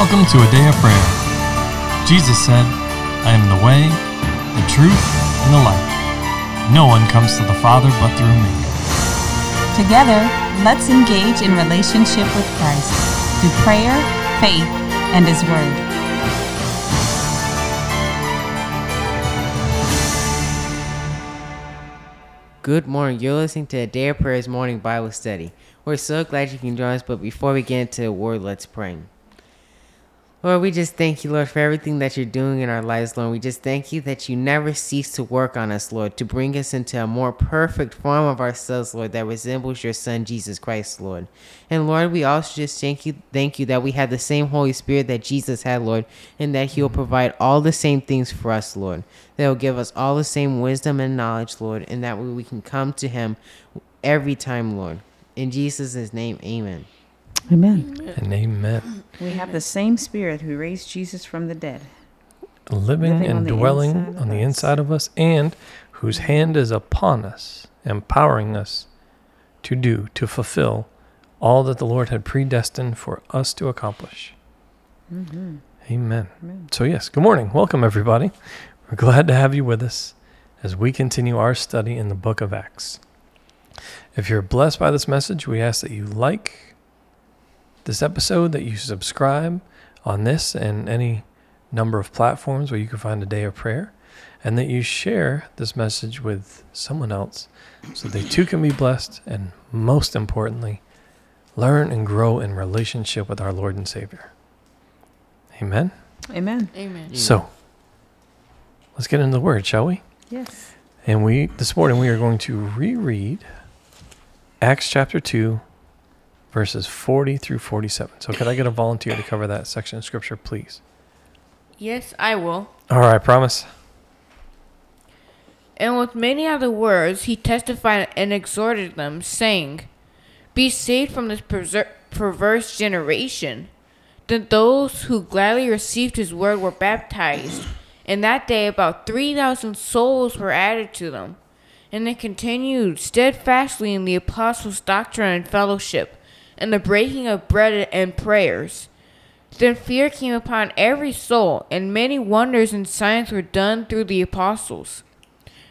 Welcome to a day of prayer. Jesus said, I am the way, the truth, and the life. No one comes to the Father but through me. Together, let's engage in relationship with Christ through prayer, faith, and His Word. Good morning. You're listening to a Day of Prayers morning Bible study. We're so glad you can join us, but before we get into the word, let's pray. Lord, we just thank you, Lord, for everything that you're doing in our lives, Lord. We just thank you that you never cease to work on us, Lord, to bring us into a more perfect form of ourselves, Lord, that resembles your Son, Jesus Christ, Lord. And Lord, we also just thank you, thank you that we have the same Holy Spirit that Jesus had, Lord, and that He'll provide all the same things for us, Lord. That will give us all the same wisdom and knowledge, Lord, and that way we can come to Him every time, Lord. In Jesus' name, amen. Amen. And amen. We have the same Spirit who raised Jesus from the dead. Living Living and the dwelling inside of on the inside of us, and whose hand is upon us, empowering us to do, to fulfill all that the Lord had predestined for us to accomplish. Mm-hmm. Amen. Amen. So, yes, good morning. Welcome, everybody. We're glad to have you with us as we continue our study in the book of Acts. If you're blessed by this message, we ask that you like this episode, that you subscribe on this and any number of platforms where you can find a day of prayer, and that you share this message with someone else so they too can be blessed and, most importantly, learn and grow in relationship with our Lord and Savior. Amen. Amen. Amen. So, let's get into the word, shall we? Yes. And we this morning we are going to reread Acts chapter 2 verses 40 through 47. So, could I get a volunteer to cover that section of scripture, please? Yes, I will. All right, promise. And with many other words, he testified and exhorted them, saying, Be saved from this perverse generation. Then those who gladly received his word were baptized. And that day, about 3,000 souls were added to them. And they continued steadfastly in the apostles' doctrine and fellowship, and the breaking of bread and prayers. Then fear came upon every soul, and many wonders and signs were done through the apostles.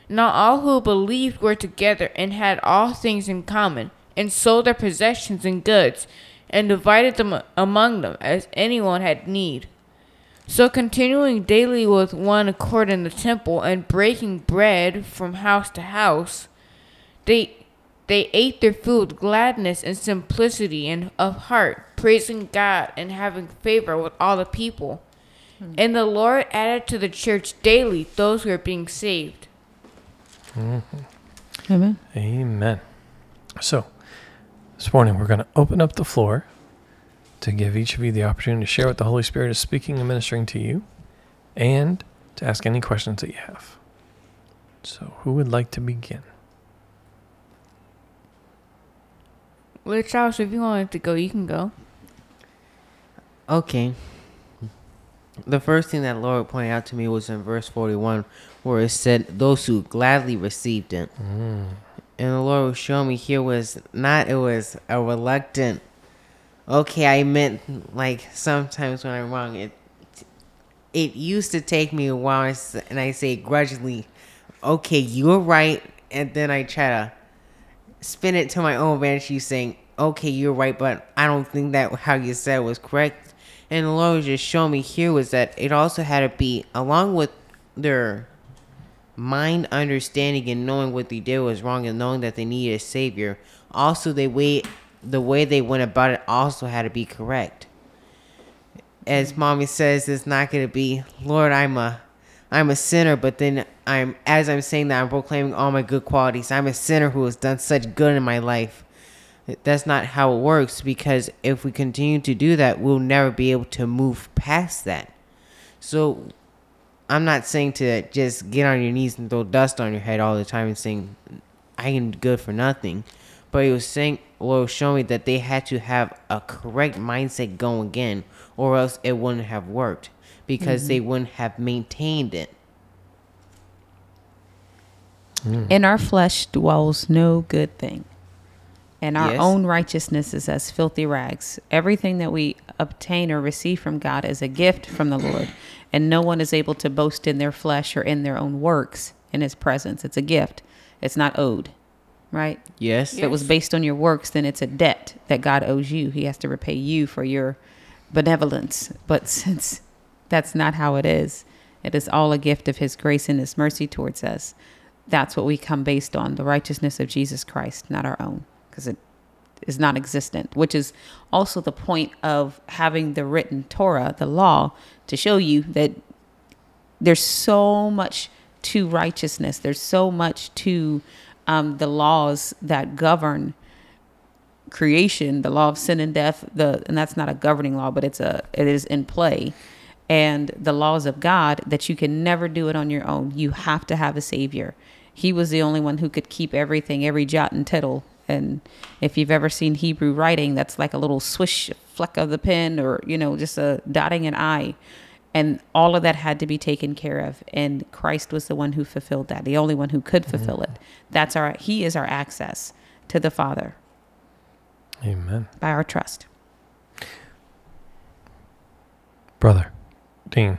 Now all who believed were together and had all things in common, and sold their possessions and goods, and divided them among them as anyone had need. So continuing daily with one accord in the temple, and breaking bread from house to house, they they ate their food gladness and simplicity and of heart, praising God and having favor with all the people. Hmm. And the Lord added to the church daily those who are being saved. Mm-hmm. Amen. Amen. So, this morning we're going to open up the floor to give each of you the opportunity to share what the Holy Spirit is speaking and ministering to you and to ask any questions that you have. So, who would like to begin? Well, Charles, if you wanted to go, you can go. Okay. The first thing that Lord pointed out to me was in verse 41, where it said, Those who gladly received it. Mm. And the Lord was showing me here was not, it was a reluctant, okay, I meant like sometimes when I'm wrong, it it used to take me a while, and and I say grudgingly, okay, you're right. And then I try to spin it to my own advantage. You saying, okay, you're right, but I don't think that how you said was correct. And the Lord just showing me here was that it also had to be along with their mind understanding and knowing what they did was wrong and knowing that they needed a savior. Also, the way the way they went about it also had to be correct. As mommy says, it's not going to be, Lord, I'm a I'm a sinner, but then I'm as I'm saying that I'm proclaiming all my good qualities. I'm a sinner who has done such good in my life. That's not how it works because if we continue to do that, we'll never be able to move past that. So I'm not saying to just get on your knees and throw dust on your head all the time and saying I am good for nothing. But he was saying, well, showing me that they had to have a correct mindset going again, or else it wouldn't have worked because they mm-hmm. wouldn't have maintained it. Mm. In our flesh dwells no good thing. And our Yes. own righteousness is as filthy rags. Everything that we obtain or receive from God is a gift from the Lord. And no one is able to boast in their flesh or in their own works in his presence. It's a gift, it's not owed, right? Yes. If it was based on your works, then it's a debt that God owes you. He has to repay you for your benevolence. But since that's not how it is, it is all a gift of His grace and His mercy towards us. That's what we come based on the righteousness of Jesus Christ, not our own, because it is non existent, which is also the point of having the written Torah, the law, to show you that there's so much to righteousness. There's so much to um, the laws that govern creation, the law of sin and death. The and that's not a governing law, but it's a it is in play, and the laws of God that you can never do it on your own. You have to have a savior. He was the only one who could keep everything, every jot and tittle. And if you've ever seen Hebrew writing, that's like a little swish fleck of the pen, or you know, just a dotting an I and all of that had to be taken care of and christ was the one who fulfilled that the only one who could mm-hmm. fulfill it that's our he is our access to the father Amen. by our trust Brother, Dean,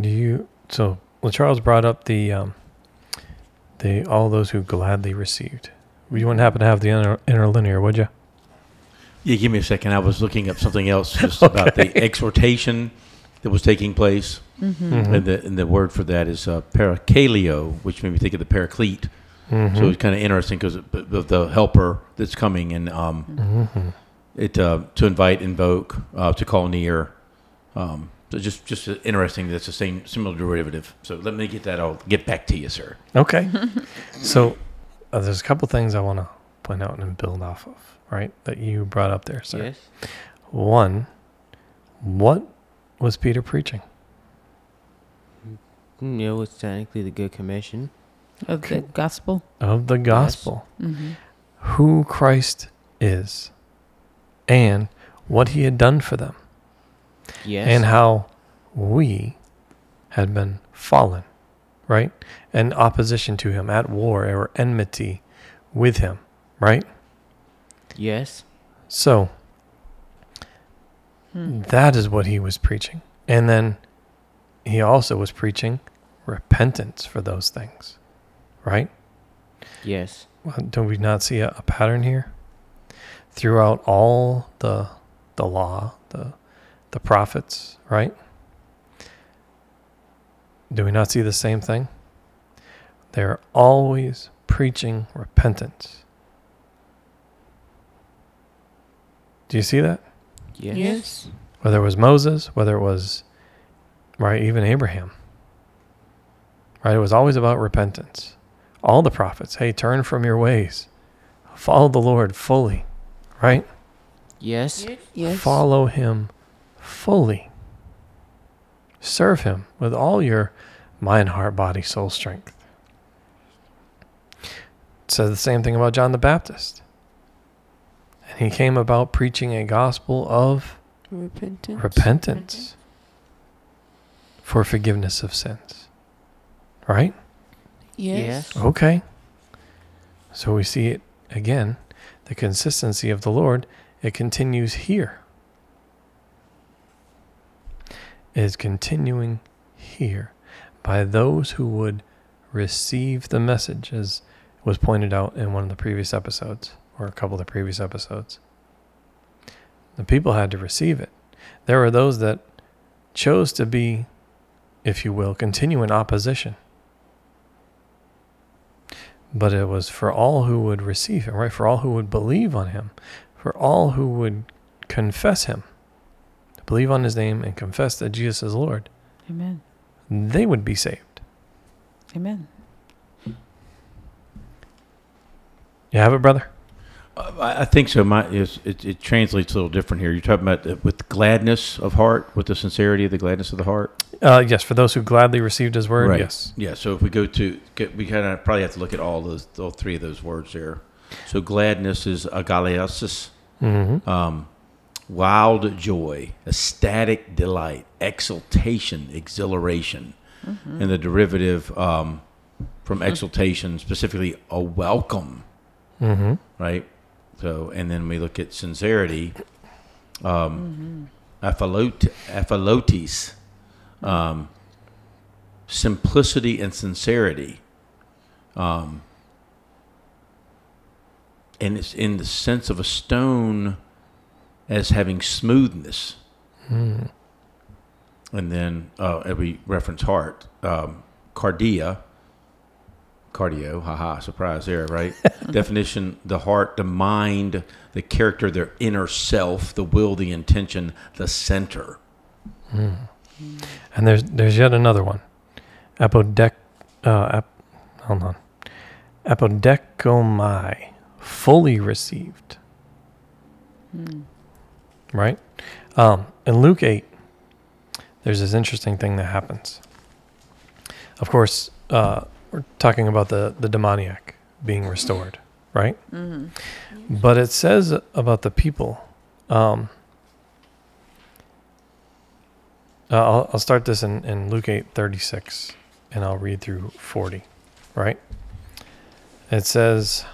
do you so well Charles brought up the um the all those who gladly received. You wouldn't happen to have the inter, interlinear, would you? Yeah, give me a second. I was looking up something else just about the exhortation that was taking place, Mm-hmm. and the and the word for that is uh, parakaleo, which made me think of the paraclete. Mm-hmm. So it's kind of interesting because of the helper that's coming, and um, Mm-hmm. it uh, to invite, invoke, uh, to call near. Um, so just just interesting. That's the same similar derivative. So let me get that. I'll get back to you, sir. Okay. so uh, there's a couple things I want to point out and build off of, right? That you brought up there, sir. Yes. One, what was Peter preaching? Mm, It was technically the Good Commission. of the gospel Of the gospel. mm-hmm. Who Christ is and what he had done for them. Yes. and how we had been fallen, right? In opposition to him, at war or enmity with him, right? yes. So hmm. that is what he was preaching. And then he also was preaching repentance for those things, right? Yes. Well, do we not see a, a pattern here? Throughout all the the law, the the prophets, right? Do we not see the same thing? They're always preaching repentance. Do you see that? Yes. Whether it was Moses, whether it was right, even Abraham. Right? It was always about repentance. All the prophets, hey, turn from your ways. Follow the Lord fully. Right? Yes. Follow him fully. Serve him with all your mind, heart, body, soul strength. It says the same thing about John the Baptist. And he came about preaching a gospel of Repentance. repentance for forgiveness of sins. Right? Yes. Okay. So we see it again, the consistency of the Lord, it continues here. It is continuing here by those who would receive the message, as was pointed out in one of the previous episodes, or a couple of the previous episodes. The people had to receive it. There were those that chose to be, if you will, continue in opposition but it was for all who would receive him, right? For all who would believe on him, for all who would confess him, believe on his name and confess that Jesus is Lord, amen they would be saved. amen You have it, brother? Uh, I I think so. My is it, it translates a little different here. You're talking about the, with gladness of heart, with the sincerity of the gladness of the heart. Uh, yes, for those who gladly received his word, Right. yes. Yeah. So if we go to, get, we kind of probably have to look at all those, all three of those words there. So gladness is agalliasis, Mm-hmm. um, wild joy, ecstatic delight, exultation, exhilaration, and the derivative um, from exultation, specifically a welcome, Mm-hmm. right? So, and then we look at sincerity, um, aphalot- aphalotes, um, simplicity and sincerity. Um, and it's in the sense of a stone as having smoothness. Mm. And then uh, we reference heart, um, cardia, cardio, haha, surprise there, right? Definition the heart, the mind, the character, their inner self, the will, the intention, the center. Mm. And there's there's yet another one. Apodec uh ap, hold on. Apodechomai, fully received. Right? Um, in Luke 8, there's this interesting thing that happens. Of course, uh, we're talking about the, the demoniac being restored, right? Mm-hmm. But it says about the people. Um, uh, I'll, I'll start this in, in Luke 8 36 and I'll read through 40, right? It says,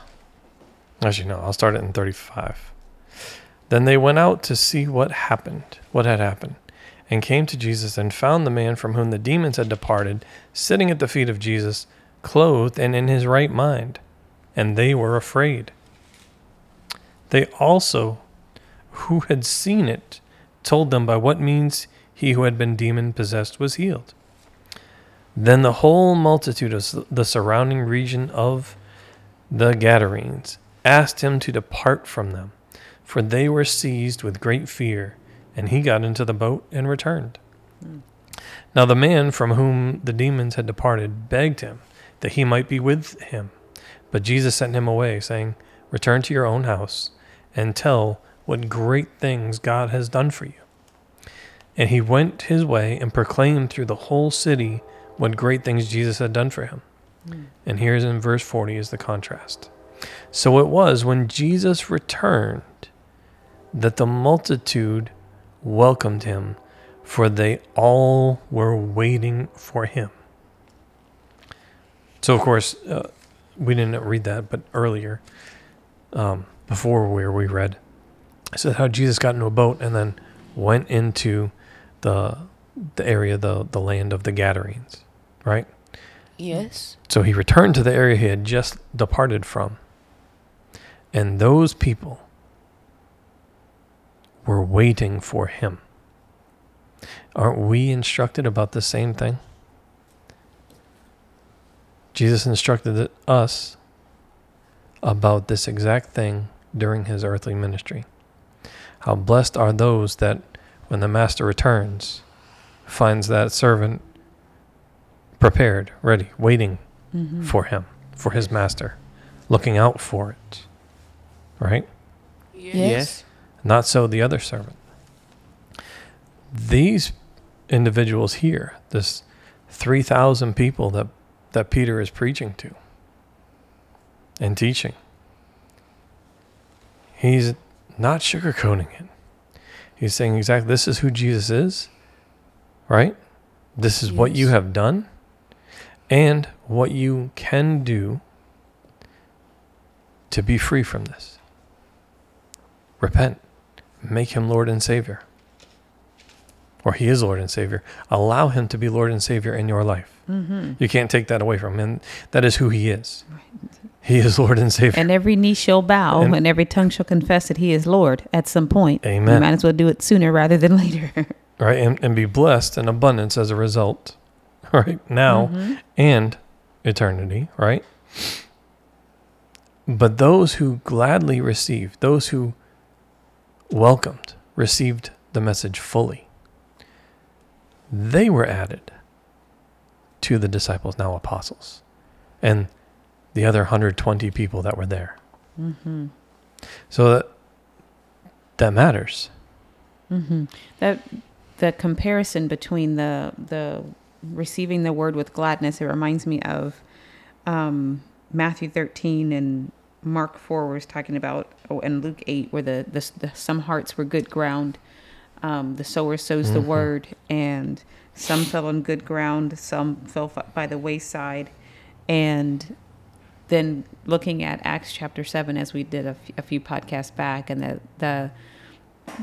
actually, no, I'll start it in 35. Then they went out to see what happened, what had happened, and came to Jesus and found the man from whom the demons had departed sitting at the feet of Jesus, clothed and in his right mind. And they were afraid. They also, who had seen it, told them by what means he who had been demon possessed was healed. Then the whole multitude of the surrounding region of the Gadarenes asked him to depart from them, for they were seized with great fear, and he got into the boat and returned. Hmm. Now the man from whom the demons had departed begged him that he might be with him. But Jesus sent him away, saying, Return to your own house and tell what great things God has done for you. And he went his way and proclaimed through the whole city what great things Jesus had done for him. Hmm. And here's in verse 40 is the contrast. So it was when Jesus returned that the multitude welcomed him, for they all were waiting for him. So, of course, uh, we didn't read that, but earlier, um, before where we read, it said how Jesus got into a boat and then went into the the area, the the land of the Gadarenes, right? Yes. So he returned to the area he had just departed from. And those people were waiting for him. Aren't we instructed about the same thing? Jesus instructed us about this exact thing during his earthly ministry. How blessed are those that, when the master returns, finds that servant prepared, ready, waiting mm-hmm. for him, for his master, looking out for it. Right? Yes. Not so the other servant. These individuals here, this 3,000 people that, that Peter is preaching to and teaching, he's not sugarcoating it. He's saying exactly this is who Jesus is, right? This is what you have done and what you can do to be free from this. Repent. Make him Lord and Savior. Or he is Lord and Savior. Allow him to be Lord and Savior in your life. Mm-hmm. You can't take that away from him. That is who he is. He is Lord and Savior. And every knee shall bow And- and, every tongue shall confess that he is Lord at some point. Amen. You might as well do it sooner rather than later. right? And, and be blessed in abundance as a result, right? Now Mhm. and eternity, right? But those who gladly receive, those who welcomed, received the message fully, they were added to the disciples, now apostles, and the other 120 people that were there. Mhm. So that, that matters. hmm That the comparison between the the receiving the word with gladness it reminds me of um, Matthew thirteen and Mark four was talking about oh and Luke eight where the, the, the some hearts were good ground. Um, the sower sows the Mhm. word and some fell on good ground, some fell f- by the wayside, and then looking at Acts chapter seven, as we did a, f- a few podcasts back, and the the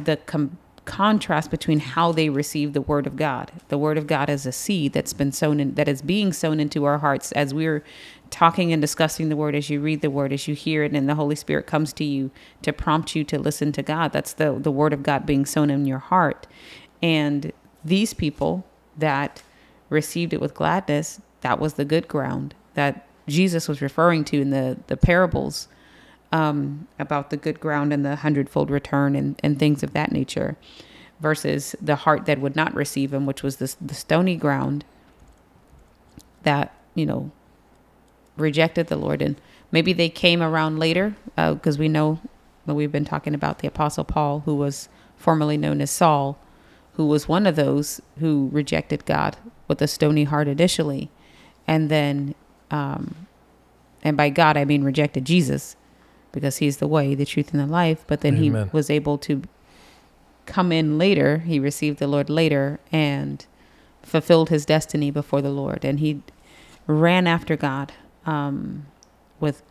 the com- contrast between how they receive the word of God. The word of God is a seed that's been sown in, that is being sown into our hearts as we're talking and discussing the word as you read the word as you hear it and the holy spirit comes to you to prompt you to listen to god. That's the the word of god being sown in your heart. And these people that received it with gladness that was the good ground that jesus was referring to in the the parables um, about the good ground and the hundredfold return and, and things of that nature versus the heart that would not receive him which was the, the stony ground that you know rejected the lord. And maybe they came around later because we know that we've been talking about the apostle paul who was formerly known as saul who was one of those who rejected god with a stony heart initially. And then um, and by god i mean rejected jesus because he's the way the truth and the life. But then Amen. he was able to come in later. He received the lord later and fulfilled his destiny before the lord. And he ran after god um, with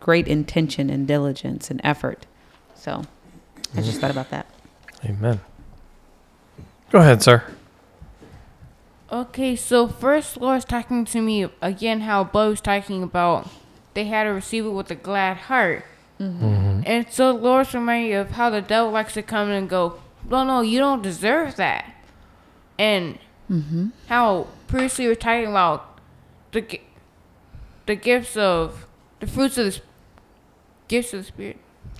great intention and diligence and effort so i just thought about that Amen. Go ahead, sir. Okay, so first Lord's talking to me again how Bo was talking about they had to receive it with a glad heart. Mm-hmm. And so Lord's reminding me of how the devil likes to come and go, No, no, you don't deserve that. And how previously we were talking about the gi- the gifts of the fruits of the gifts of the spirit.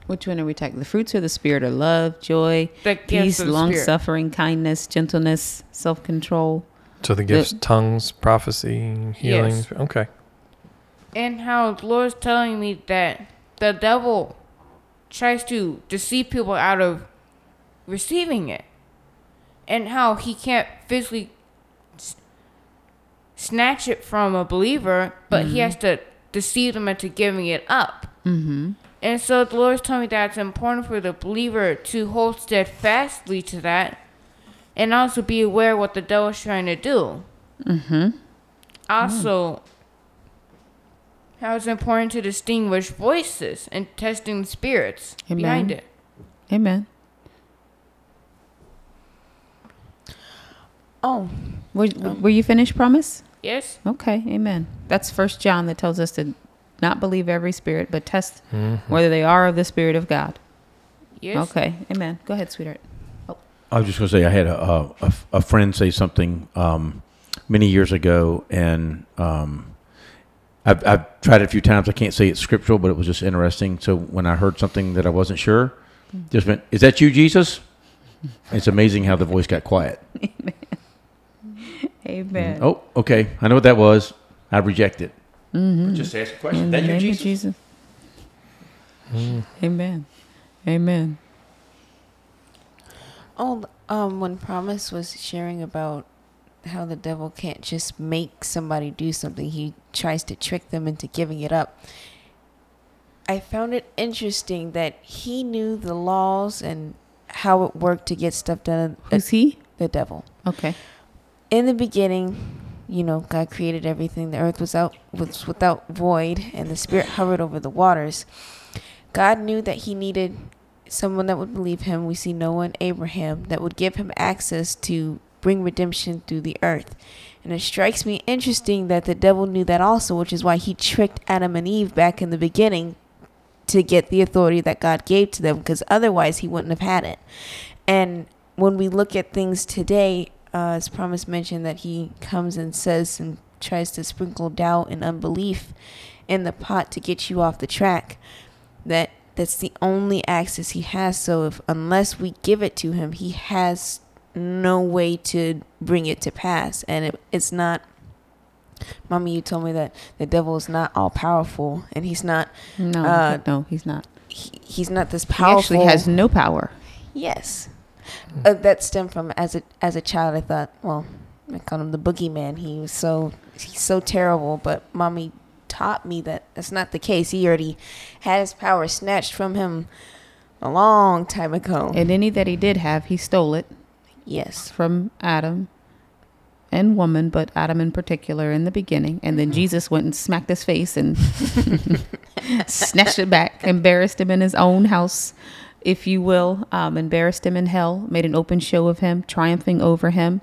which one are we talking the fruits of the spirit are love joy The peace of long spirit. suffering kindness gentleness self-control So the gifts, tongues, prophecy, healing. Yes. Okay. and how the Lord's telling me that the devil tries to deceive people out of receiving it, and how he can't physically s- snatch it from a believer, but he has to deceive them into giving it up. mm-hmm. And so the Lord's telling me that it's important for the believer to hold steadfastly to that, and also be aware what the devil's trying to do. Mm-hmm. Also, how it's important to distinguish voices and testing the spirits Amen. behind it. amen Oh, were, were you finished promise Yes? Okay, amen. That's First John that tells us to not believe every spirit, but test Mhm. whether they are of the Spirit of God. Yes? Okay, amen. Go ahead, sweetheart. Oh. I was just going to say I had a, a, a, a friend say something um, many years ago, and um, I've, I've tried it a few times. I can't say it's scriptural, but it was just interesting. So when I heard something that I wasn't sure, just went, "Is that you, Jesus?" It's amazing how the voice got quiet. Amen. Oh, okay. I know what that was. I reject it. Mm-hmm. Just ask a question. In That you, Jesus? Jesus. Mm. Amen. Amen. Oh, um, when Promise was sharing about how the devil can't just make somebody do something, he tries to trick them into giving it up. I found it interesting that he knew the laws and how it worked to get stuff done. Who's he? The devil. Okay. In the beginning, you know, God created everything. The earth was out was without void, and the Spirit hovered over the waters. God knew that He needed someone that would believe Him. We see Noah and Abraham that would give Him access to bring redemption through the earth. And it strikes me interesting that the devil knew that also, which is why he tricked Adam and Eve back in the beginning to get the authority that God gave to them, because otherwise He wouldn't have had it. And when we look at things today, uh, as Promise mentioned, that he comes and says and tries to sprinkle doubt and unbelief in the pot to get you off the track. That that's the only access he has. So if unless we give it to him, he has no way to bring it to pass. And it, it's not. Mommy, you told me that the devil is not all powerful, and he's not. No, Uh, no, he's not. He, he's not this powerful. He actually has no power. Yes. Uh, that stemmed from as a as a child. I thought, well, I called him the boogeyman. He was so he's so terrible. But mommy taught me that that's not the case. He already had his power snatched from him a long time ago. And any that he did have, he stole it yes. from Adam and woman, but Adam in particular in the beginning. And then Jesus went and smacked his face and snatched it back, embarrassed him in his own house, if you will, um, embarrassed him in hell, made an open show of him, triumphing over him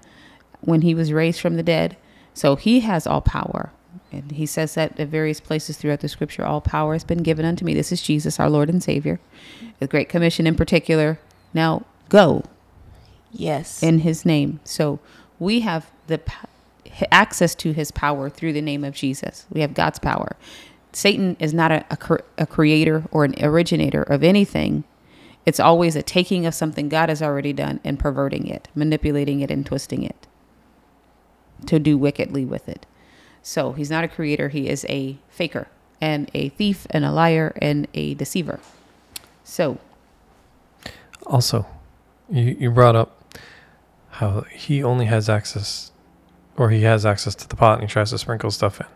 when he was raised from the dead. So he has all power. And he says that at various places throughout the scripture all power has been given unto me. This is Jesus, our Lord and Savior. The Great Commission in particular. Now go Yes. in his name. So we have the p- access to his power through the name of Jesus. We have God's power. Satan is not a, a, a creator or an originator of anything. It's always a taking of something God has already done and perverting it, manipulating it, and twisting it to do wickedly with it. So he's not a creator, he is a faker and a thief and a liar and a deceiver. So, Also, you, you brought up how he only has access, or he has access to the pot and he tries to sprinkle stuff in.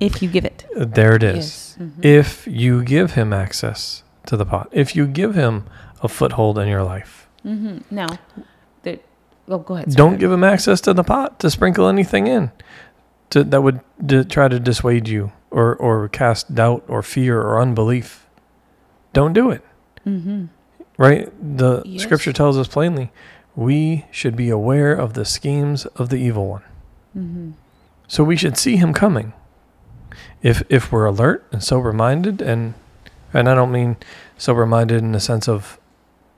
if you give it, There it is. Yes. Mm-hmm. If you give him access to the pot, if you give him a foothold in your life, mm-hmm. now, the, oh, go ahead. don't give him access to the pot to sprinkle anything in to, that would d- try to dissuade you or, or cast doubt or fear or unbelief. Don't do it. Mm-hmm. Right? The Yes. scripture tells us plainly we should be aware of the schemes of the evil one. Mm-hmm. So we should see him coming. If if we're alert and sober minded and and I don't mean sober minded in the sense of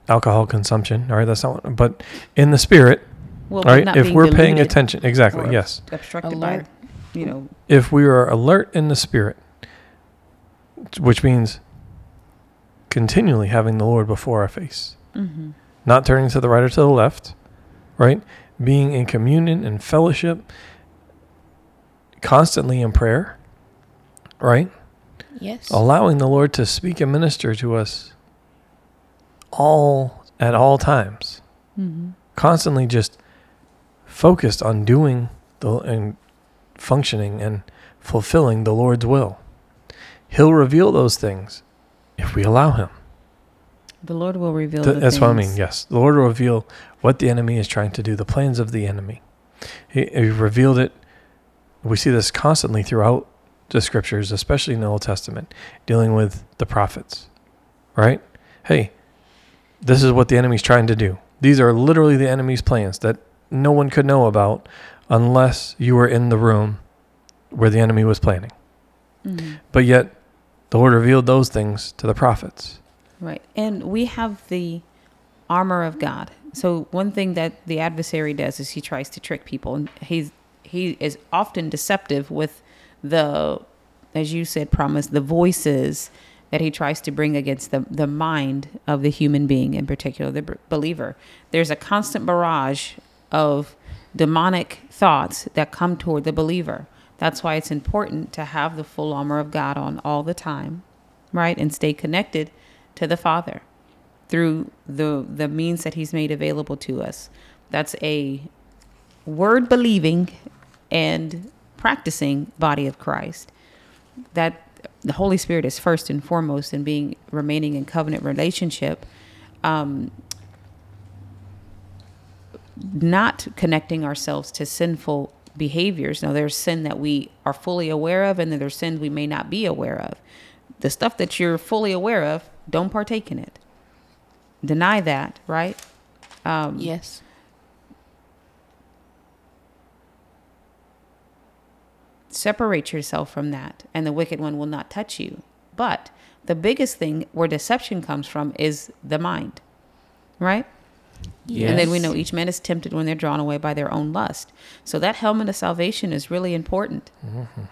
alcohol consumption, all right, that's not what, but in the spirit, Well, all right? If we're paying attention, exactly, or yes. obstructed Alert. by, you know, If we are alert in the spirit, which means continually having the Lord before our face, mm-hmm. not turning to the right or to the left, right? Being in communion and fellowship, constantly in prayer, right? Yes. allowing the Lord to speak and minister to us all at all times, Mm-hmm. constantly just focused on doing the and functioning and fulfilling the Lord's will. He'll reveal those things if we allow him. the Lord will reveal. Th- the that's what I mean. Yes, the Lord will reveal what the enemy is trying to do, the plans of the enemy. He, he revealed it. We see this constantly throughout the scriptures, especially in the Old Testament, dealing with the prophets. Right? Hey, this is what the enemy's trying to do. These are literally the enemy's plans that no one could know about unless you were in the room where the enemy was planning. Mhm. But yet, the Lord revealed those things to the prophets. Right. And we have the armor of God. So one thing that the adversary does is he tries to trick people and he's he is often deceptive with the as you said promise the voices that he tries to bring against the the mind of the human being in particular the b- believer. There's a constant barrage of demonic thoughts that come toward the believer. That's why it's important to have the full armor of God on all the time, right? And stay connected to the Father through the the means that He's made available to us. That's a word believing and practicing body of Christ. That the Holy Spirit is first and foremost in being remaining in covenant relationship. Um, not connecting ourselves to sinful behaviors. Now, there's sin that we are fully aware of, and then there's sin we may not be aware of. The stuff that you're fully aware of, don't partake in it. Deny that, right? Um, yes. Separate yourself from that, and the wicked one will not touch you. But the biggest thing where deception comes from is the mind, right? And then we know each man is tempted when they're drawn away by their own lust. So that helmet of salvation is really important, mm-hmm.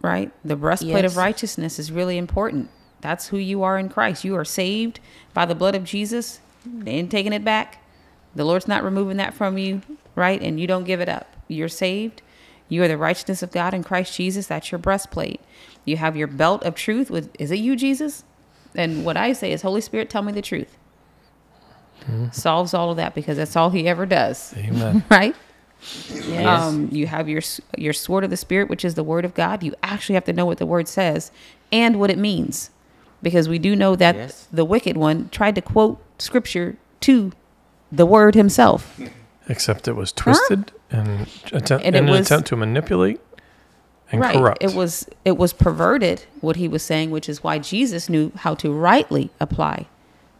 right? The breastplate of righteousness is really important. That's who you are in Christ. You are saved by the blood of Jesus. They ain't taking it back. The Lord's not removing that from you, right? And you don't give it up. You're saved. You are the righteousness of God in Christ Jesus. That's your breastplate. You have your belt of truth with, is it you, Jesus? And what I say is, Holy Spirit, tell me the truth. Solves all of that because that's all he ever does, Amen. right? Yes. Um, you have your your sword of the spirit, which is the word of God. You actually have to know what the word says and what it means, because we do know that Yes. the wicked one tried to quote scripture to the word himself. Except it was twisted and attempt, And in an was- attempt to manipulate and right. corrupt. It was it was perverted what he was saying, which is why Jesus knew how to rightly apply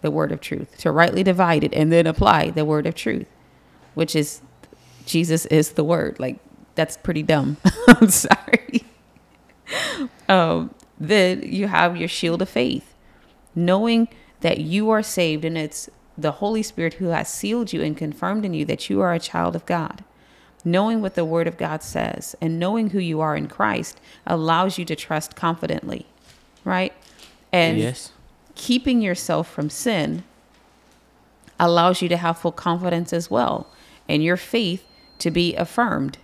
the word of truth, to rightly divide it and then apply the word of truth, which is Jesus is the word. Like that's pretty dumb. I'm sorry. Um, then you have your shield of faith, knowing that you are saved and it's the Holy Spirit who has sealed you and confirmed in you that you are a child of God knowing what the word of God says and knowing who you are in Christ allows you to trust confidently, right? And yes. keeping yourself from sin allows you to have full confidence as well and your faith to be affirmed.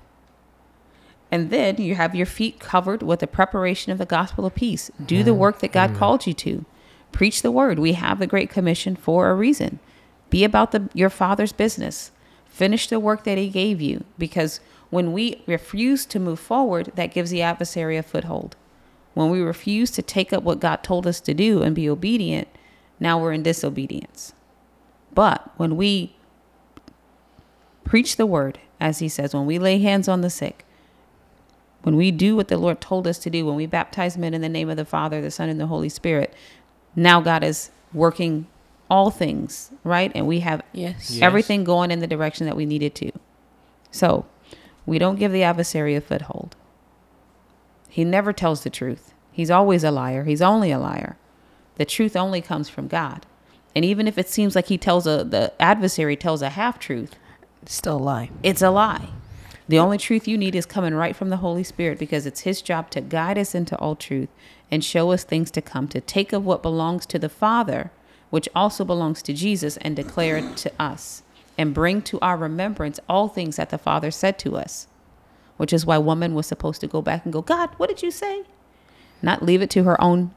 And then you have your feet covered with the preparation of the gospel of peace. Do the mm-hmm. work that God mm-hmm. called you to. Preach the word. We have the Great Commission for a reason. Be about the, your Father's business. Finish the work that He gave you because when we refuse to move forward, that gives the adversary a foothold. When we refuse to take up what God told us to do and be obedient, now we're in disobedience. But when we preach the word, as He says, when we lay hands on the sick, when we do what the Lord told us to do, when we baptize men in the name of the Father, the Son, and the Holy Spirit, now God is working all things, right? And we have Yes. Yes. everything going in the direction that we needed to. So we don't give the adversary a foothold. He never tells the truth. He's always a liar. He's only a liar. The truth only comes from God. And even if it seems like he tells a the adversary tells a half truth, Still a lie. it's a lie. The only truth you need is coming right from the Holy Spirit because it's His job to guide us into all truth and show us things to come, to take of what belongs to the Father, which also belongs to Jesus, and declare it to us and bring to our remembrance all things that the Father said to us, which is why woman was supposed to go back and go, God, what did you say? Not leave it to her own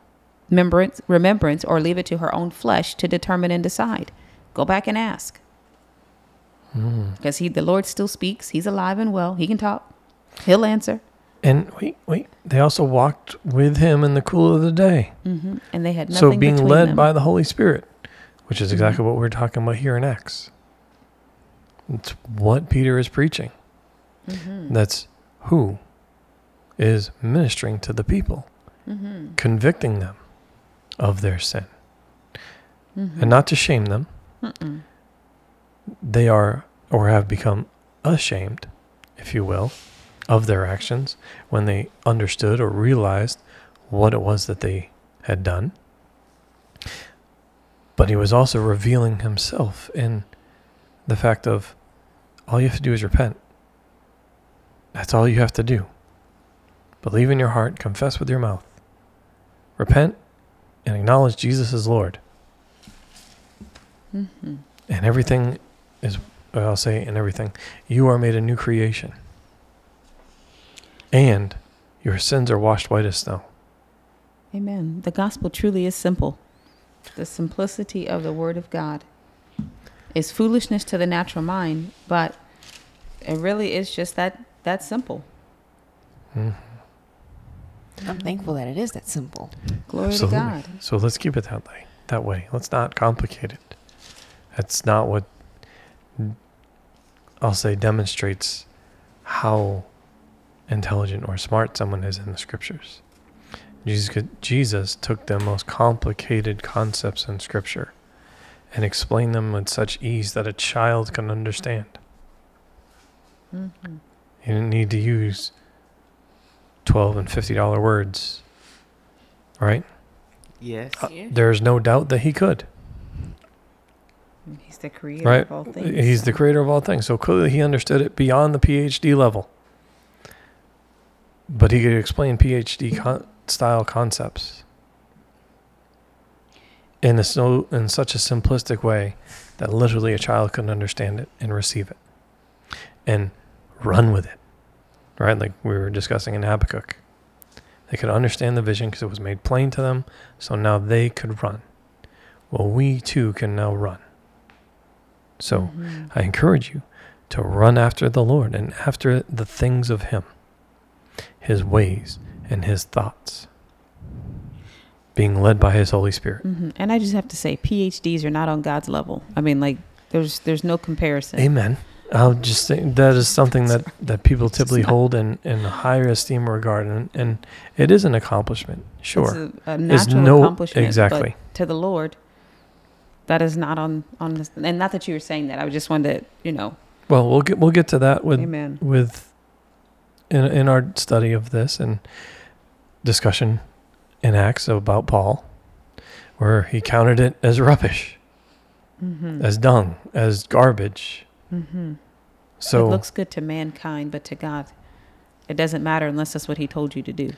remembrance, remembrance or leave it to her own flesh to determine and decide. Go back and ask. Hmm. Because he the lord still speaks. He's alive and well. He can talk. He'll answer and wait, wait. They also walked with him in the cool of the day. hmm and they had nothing So being led them. Mm-hmm. by the Holy Spirit, which is exactly what we're talking about here in Acts. It's what Peter is preaching. Mm-hmm. That's who is ministering to the people, Mm-hmm. convicting them of their sin. Mm-hmm. And not to shame them, Mm-mm. they are or have become ashamed, if you will, of their actions when they understood or realized what it was that they had done. But he was also revealing himself in the fact of all you have to do is repent. That's all you have to do. Believe in your heart, confess with your mouth, repent, and acknowledge Jesus as Lord. Mm-hmm. And everything is, I'll say, and everything, you are made a new creation. And your sins are washed white as snow. amen the gospel truly is simple the simplicity of the word of god is foolishness to the natural mind but it really is just that that simple Mhm. I'm thankful that it is that simple. glory Absolutely. to god So let's keep it that way. That way. Let's not complicate it. That's not what I'll say demonstrates how intelligent or smart someone is in the scriptures. Jesus, could- Jesus took the most complicated concepts in scripture and explained them with such ease that a child can understand. mm-hmm. He didn't need to use twelve and fifty dollar words. Right? Yes. Uh. There's no doubt that he could. he's the creator Right. of all things He's the creator of all things. So clearly he understood it beyond the PhD level. But he could explain PhD con- style concepts in a so in such a simplistic way that literally a child can understand it and receive it and run with it. Right? Like we were discussing in Habakkuk. They could understand the vision because it was made plain to them, so now they could run. Well, we too can now run. So Mhm. I encourage you to run after the Lord and after the things of Him, His ways and His thoughts, being led by His Holy Spirit. mm-hmm. And I just have to say, PhDs are not on God's level. I mean, like, there's there's no comparison. Amen. I'll just think that is something that, that people typically hold in, in higher esteem or regard, and, and it is an accomplishment, sure. It's a, a natural no- accomplishment. exactly. But to the Lord, that is not on on this. And not that you were saying that. I just wanted to, you know. Well, we'll get we'll get to that with Amen. with in in our study of this and discussion in Acts about Paul, where he counted it as rubbish, Mm-hmm. as dung, as garbage. mm-hmm. So it looks good to mankind, but to God, it doesn't matter unless that's what He told you to do.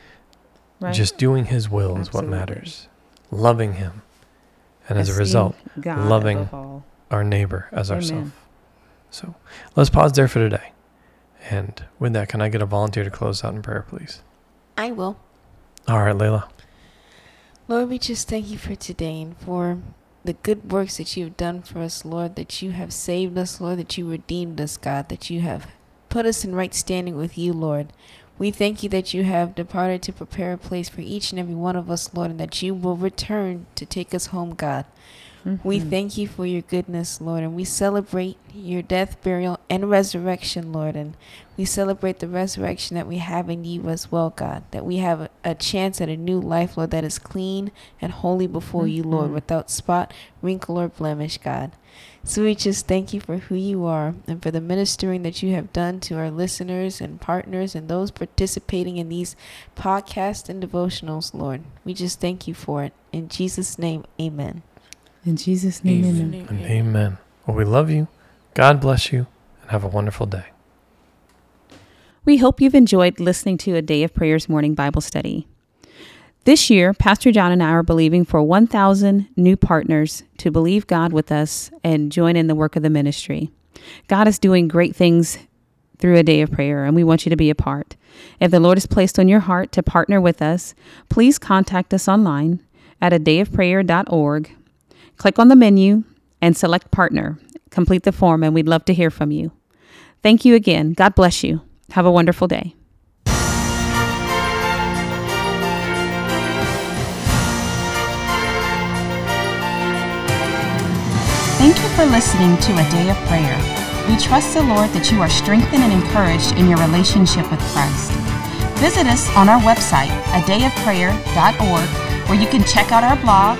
Right. just doing His will is what matters, loving Him, and as a result, God loving our neighbor as Amen. ourselves. So let's pause there for today. And with that, can I get a volunteer to close out in prayer, please? I will. All right, Layla. Lord, we just thank you for today and for the good works that you have done for us, Lord, that you have saved us, Lord, that you redeemed us, God, that you have put us in right standing with you, Lord. We thank you that you have departed to prepare a place for each and every one of us, Lord, and that you will return to take us home, God. We Mhm. thank you for your goodness, Lord, and we celebrate your death, burial, and resurrection, Lord. And we celebrate the resurrection that we have in you as well, God. That we have a, a chance at a new life, Lord, that is clean and holy before you, Lord, Mhm. without spot, wrinkle, or blemish, God. So we just thank you for who you are and for the ministering that you have done to our listeners and partners and those participating in these podcasts and devotionals, Lord. We just thank you for it. In Jesus' name, amen. In Jesus' name, Amen. amen. And amen. Well, we love you. God bless you. And have a wonderful day. We hope you've enjoyed listening to a Day of Prayers morning Bible study. This year, Pastor John and I are believing for 1,000 new partners to believe God with us and join in the work of the ministry. God is doing great things through a day of prayer, and we want you to be a part. If the Lord has placed on your heart to partner with us, please contact us online at a dayofprayer.org. Click on the menu and select partner. Complete the form, and we'd love to hear from you. Thank you again. God bless you. Have a wonderful day. Thank you for listening to A Day of Prayer. We trust the Lord that you are strengthened and encouraged in your relationship with Christ. Visit us on our website, adayofprayer.org, where you can check out our blog,